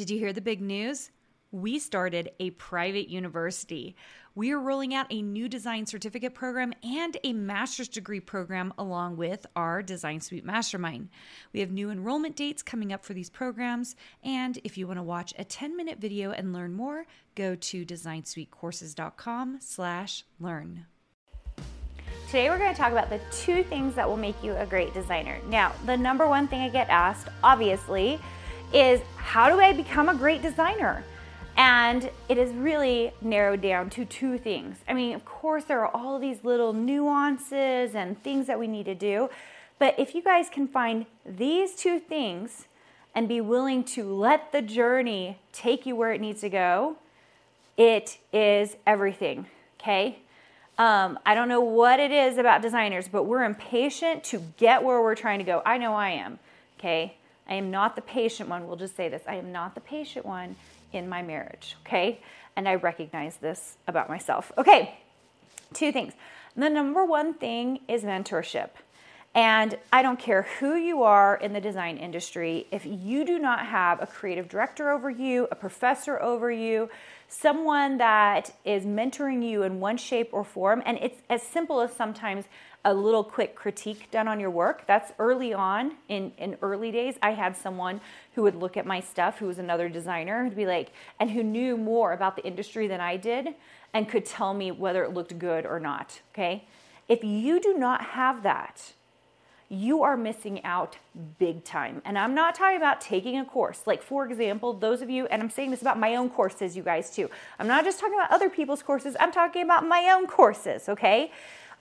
Did you hear the big news? We started a private university. We are rolling out a new design certificate program and a master's degree program along with our Design Suite Mastermind. We have new enrollment dates coming up for these programs, and if you want to watch a 10-minute video and learn more, go to designsuitecourses.com slash learn. Today we're going to talk about the two things that will make you a great designer. Now, the number one thing I get asked, obviously, is how do I become a great designer? And it is really narrowed down to two things. I mean, of course, there are all these little nuances and things that we need to do. But if you guys can find these two things and be willing to let the journey take you where it needs to go, it is everything. Okay? Um, I don't know what it is about designers, but we're impatient to get where we're trying to go. I know I am. Okay? I am not the patient one. We'll just say this I am not the patient one in my marriage, okay? And I recognize this about myself. Okay, two things. The number one thing is mentorship. And I don't care who you are in the design industry, if you do not have a creative director over you, a professor over you, someone that is mentoring you in one shape or form, and it's as simple as sometimes a little quick critique done on your work. That's early on in, in early days. I had someone who would look at my stuff, who was another designer, who'd be like, and who knew more about the industry than I did and could tell me whether it looked good or not. Okay. If you do not have that, you are missing out big time. And I'm not talking about taking a course. Like, for example, those of you, and I'm saying this about my own courses, you guys too. I'm not just talking about other people's courses, I'm talking about my own courses, okay?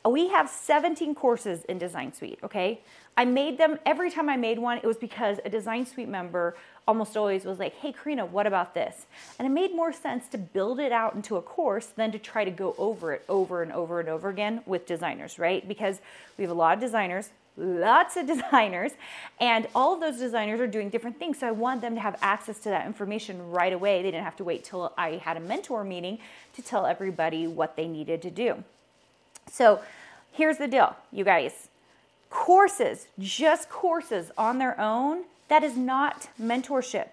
We have 17 courses in Design Suite, okay? I made them every time I made one, it was because a Design Suite member almost always was like, hey, Carina, what about this? And it made more sense to build it out into a course than to try to go over it over and over and over again with designers, right? Because we have a lot of designers, lots of designers, and all of those designers are doing different things. So I want them to have access to that information right away. They didn't have to wait till I had a mentor meeting to tell everybody what they needed to do. So here's the deal, you guys. Courses, just courses on their own, that is not mentorship.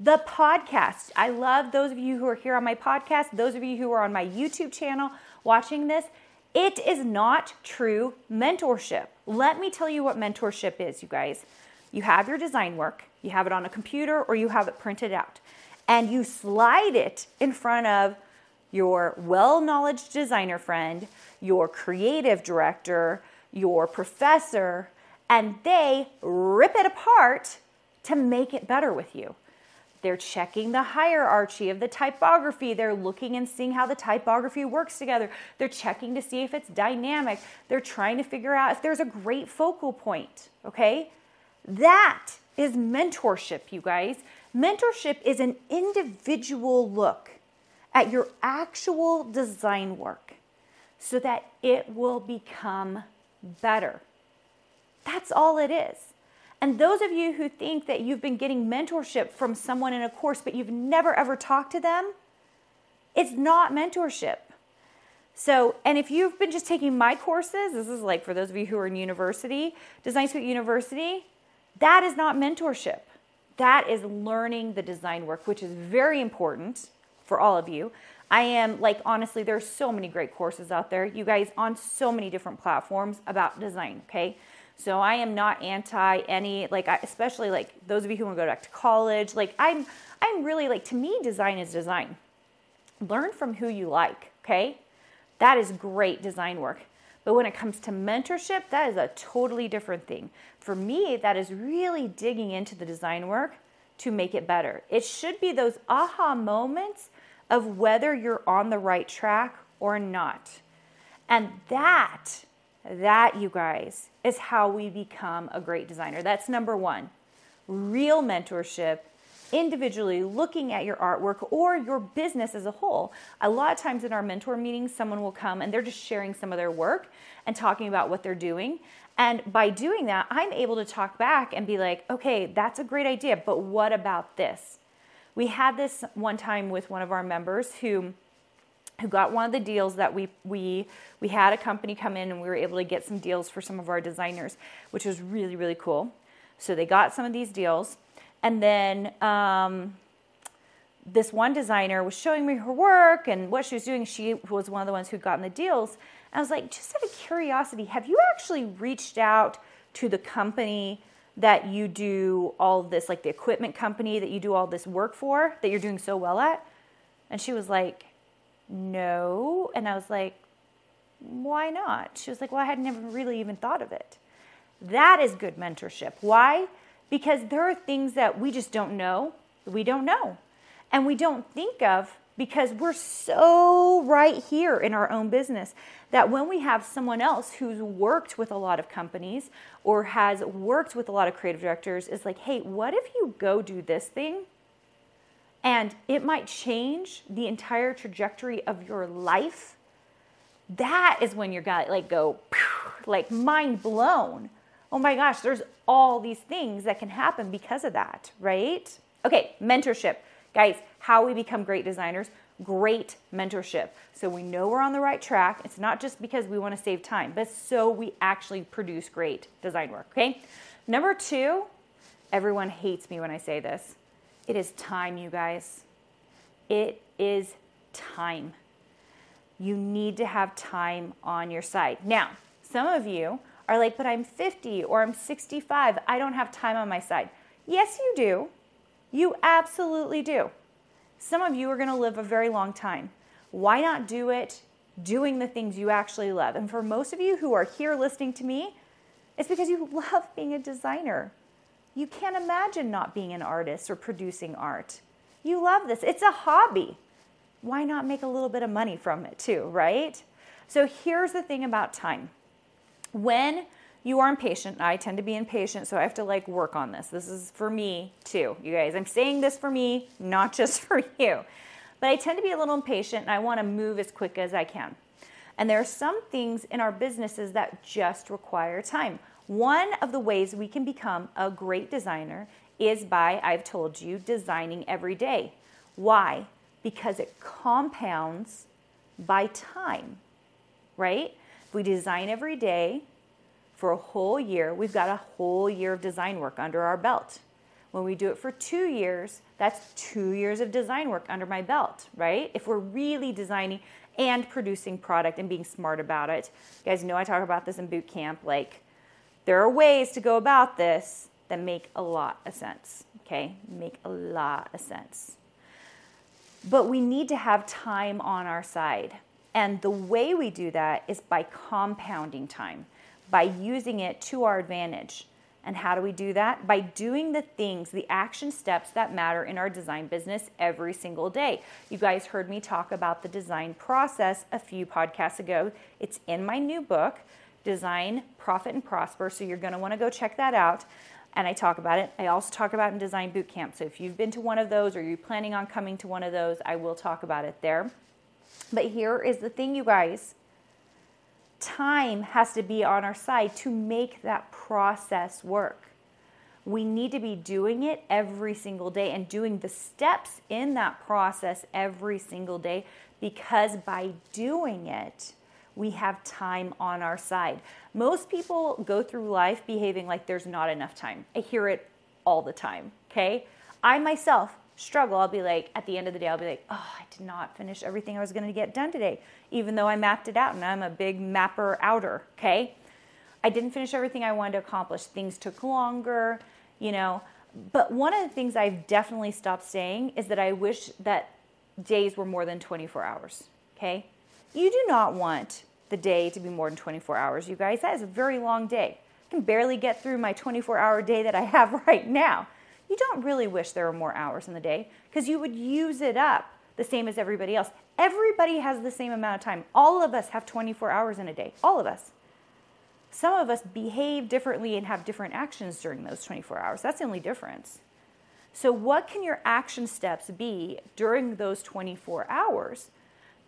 The podcast, I love those of you who are here on my podcast, those of you who are on my YouTube channel watching this. It is not true mentorship. Let me tell you what mentorship is, you guys. You have your design work, you have it on a computer, or you have it printed out, and you slide it in front of your well knowledge designer friend, your creative director, your professor, and they rip it apart to make it better with you. They're checking the hierarchy of the typography. They're looking and seeing how the typography works together. They're checking to see if it's dynamic. They're trying to figure out if there's a great focal point. Okay? That is mentorship, you guys. Mentorship is an individual look at your actual design work so that it will become better. That's all it is. And those of you who think that you've been getting mentorship from someone in a course, but you've never ever talked to them, it's not mentorship. So, and if you've been just taking my courses, this is like for those of you who are in university, Design Suite University, that is not mentorship. That is learning the design work, which is very important for all of you. I am like, honestly, there's so many great courses out there, you guys, on so many different platforms about design, okay? So I am not anti any, like, especially like those of you who want to go back to college. Like, I'm, I'm really like, to me, design is design. Learn from who you like, okay? That is great design work. But when it comes to mentorship, that is a totally different thing. For me, that is really digging into the design work to make it better. It should be those aha moments of whether you're on the right track or not. And that, that, you guys, is how we become a great designer. That's number one. Real mentorship, individually looking at your artwork or your business as a whole. A lot of times in our mentor meetings, someone will come and they're just sharing some of their work and talking about what they're doing. And by doing that, I'm able to talk back and be like, okay, that's a great idea, but what about this? We had this one time with one of our members who who got one of the deals that we we we had a company come in and we were able to get some deals for some of our designers, which was really really cool. So they got some of these deals, and then um, this one designer was showing me her work and what she was doing. She was one of the ones who'd gotten the deals. And I was like, just out of curiosity, have you actually reached out to the company that you do all this, like the equipment company that you do all this work for, that you're doing so well at? And she was like, no. And I was like, why not? She was like, well, I had never really even thought of it. That is good mentorship. Why? Because there are things that we just don't know, we don't know. And we don't think of because we're so right here in our own business that when we have someone else who's worked with a lot of companies or has worked with a lot of creative directors is like, hey, what if you go do this thing? And it might change the entire trajectory of your life. That is when you're gonna like go like mind blown. Oh my gosh, there's all these things that can happen because of that, right? Okay, mentorship. Guys, how we become great designers, great mentorship. So we know we're on the right track. It's not just because we want to save time, but so we actually produce great design work, okay? Number two, everyone hates me when I say this. It is time, you guys. It is time. You need to have time on your side. Now, some of you are like, but I'm 50 or I'm 65. I don't have time on my side. Yes, you do. You absolutely do. Some of you are going to live a very long time. Why not do it doing the things you actually love? And for most of you who are here listening to me, it's because you love being a designer. You can't imagine not being an artist or producing art. You love this, it's a hobby. Why not make a little bit of money from it too, right? So here's the thing about time. When you are impatient. I tend to be impatient, so I have to like work on this. This is for me too, you guys. I'm saying this for me, not just for you. But I tend to be a little impatient and I want to move as quick as I can. And there are some things in our businesses that just require time. One of the ways we can become a great designer is by, I've told you, designing every day. Why? Because it compounds by time, right? If we design every day, for a whole year, we've got a whole year of design work under our belt. When we do it for two years, that's two years of design work under my belt, right? If we're really designing and producing product and being smart about it. You guys know I talk about this in boot camp. Like, there are ways to go about this that make a lot of sense, okay? Make a lot of sense. But we need to have time on our side. And the way we do that is by compounding time by using it to our advantage. And how do we do that? By doing the things, the action steps that matter in our design business every single day. You guys heard me talk about the design process a few podcasts ago. It's in my new book, Design, Profit, and Prosper. So you're going to want to go check that out. And I talk about it. I also talk about in Design Bootcamp. So if you've been to one of those or you're planning on coming to one of those, I will talk about it there. But here is the thing, you guys time has to be on our side to make that process work. We need to be doing it every single day and doing the steps in that process every single day because by doing it, we have time on our side. Most people go through life behaving like there's not enough time. I hear it all the time, okay? I myself struggle. I'll be like, at the end of the day, I'll be like, oh, I did not finish everything I was going to get done today, even though I mapped it out and I'm a big mapper outer, okay? I didn't finish everything I wanted to accomplish. Things took longer, you know. But one of the things I've definitely stopped saying is that I wish that days were more than 24 hours, okay? You do not want the day to be more than 24 hours, you guys. That is a very long day. I can barely get through my 24 hour day that I have right now you don't really wish there were more hours in the day because you would use it up the same as everybody else. Everybody has the same amount of time. All of us have 24 hours in a day. All of us. Some of us behave differently and have different actions during those 24 hours. That's the only difference. So, what can your action steps be during those 24 hours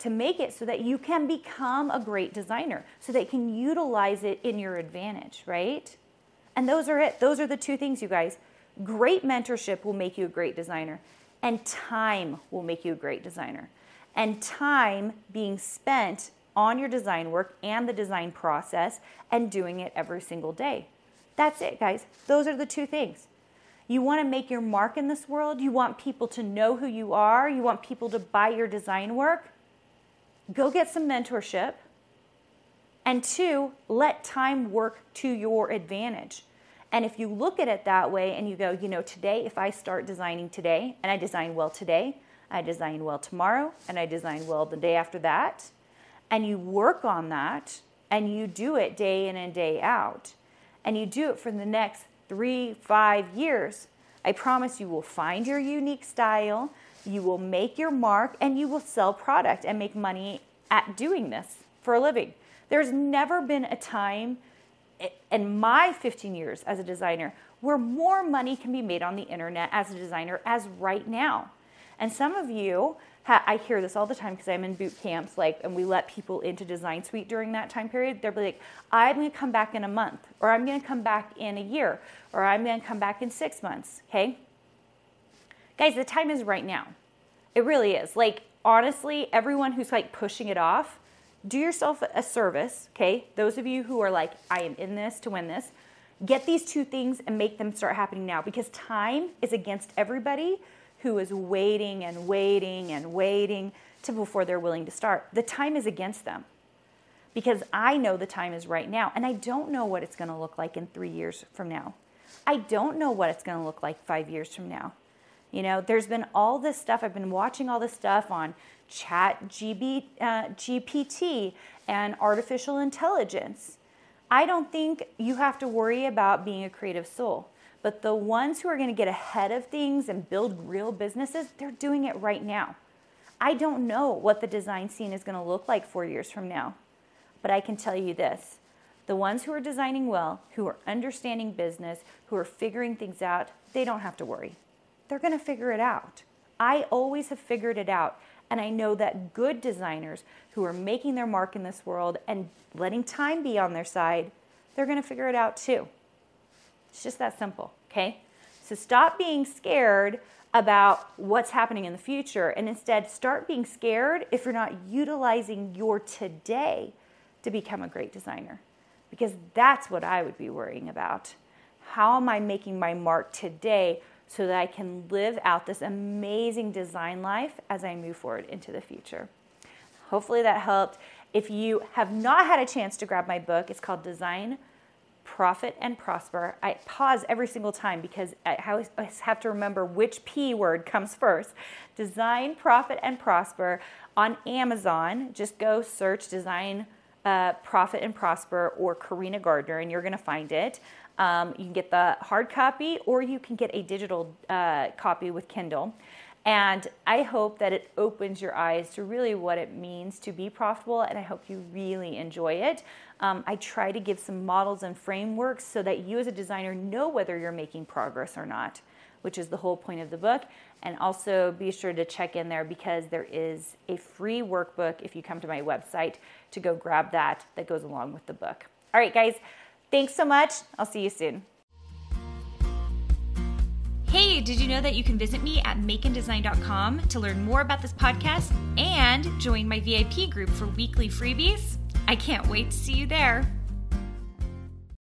to make it so that you can become a great designer, so that you can utilize it in your advantage, right? And those are it. Those are the two things, you guys. Great mentorship will make you a great designer, and time will make you a great designer. And time being spent on your design work and the design process and doing it every single day. That's it, guys. Those are the two things. You want to make your mark in this world. You want people to know who you are. You want people to buy your design work. Go get some mentorship. And two, let time work to your advantage. And if you look at it that way and you go, you know, today, if I start designing today and I design well today, I design well tomorrow, and I design well the day after that, and you work on that and you do it day in and day out, and you do it for the next three, five years, I promise you will find your unique style, you will make your mark, and you will sell product and make money at doing this for a living. There's never been a time in my 15 years as a designer where more money can be made on the internet as a designer as right now. And some of you, I hear this all the time because I'm in boot camps, like, and we let people into Design Suite during that time period. They'll be like, I'm going to come back in a month, or I'm going to come back in a year, or I'm going to come back in six months. Okay, guys, the time is right now. It really is. Like, honestly, everyone who's like pushing it off, do yourself a service. Okay, those of you who are like, I am in this to win this. Get these two things and make them start happening now because time is against everybody who is waiting and waiting and waiting to before they're willing to start. The time is against them because I know the time is right now and I don't know what it's going to look like in 3 years from now. I don't know what it's going to look like 5 years from now. You know, there's been all this stuff. I've been watching all this stuff on Chat GB, uh, GPT and artificial intelligence. I don't think you have to worry about being a creative soul. But the ones who are going to get ahead of things and build real businesses, they're doing it right now. I don't know what the design scene is going to look like four years from now, but I can tell you this the ones who are designing well, who are understanding business, who are figuring things out, they don't have to worry. They're going to figure it out. I always have figured it out. And I know that good designers who are making their mark in this world and letting time be on their side, they're going to figure it out too. It's just that simple, okay? So stop being scared about what's happening in the future and instead start being scared if you're not utilizing your today to become a great designer. Because that's what I would be worrying about. How am I making my mark today so that I can live out this amazing design life as I move forward into the future? Hopefully that helped. If you have not had a chance to grab my book, it's called Design profit and prosper. I pause every single time because I have to remember which P word comes first. Design, profit, and prosper on Amazon. Just go search design, uh, profit, and prosper or Carina Gardner, and you're going to find it. Um, you can get the hard copy or you can get a digital uh, copy with Kindle. And I hope that it opens your eyes to really what it means to be profitable, and I hope you really enjoy it. Um, I try to give some models and frameworks so that you, as a designer, know whether you're making progress or not, which is the whole point of the book. And also be sure to check in there because there is a free workbook if you come to my website to go grab that that goes along with the book. All right, guys, thanks so much. I'll see you soon. Hey, did you know that you can visit me at makeanddesign.com to learn more about this podcast and join my VIP group for weekly freebies? I can't wait to see you there.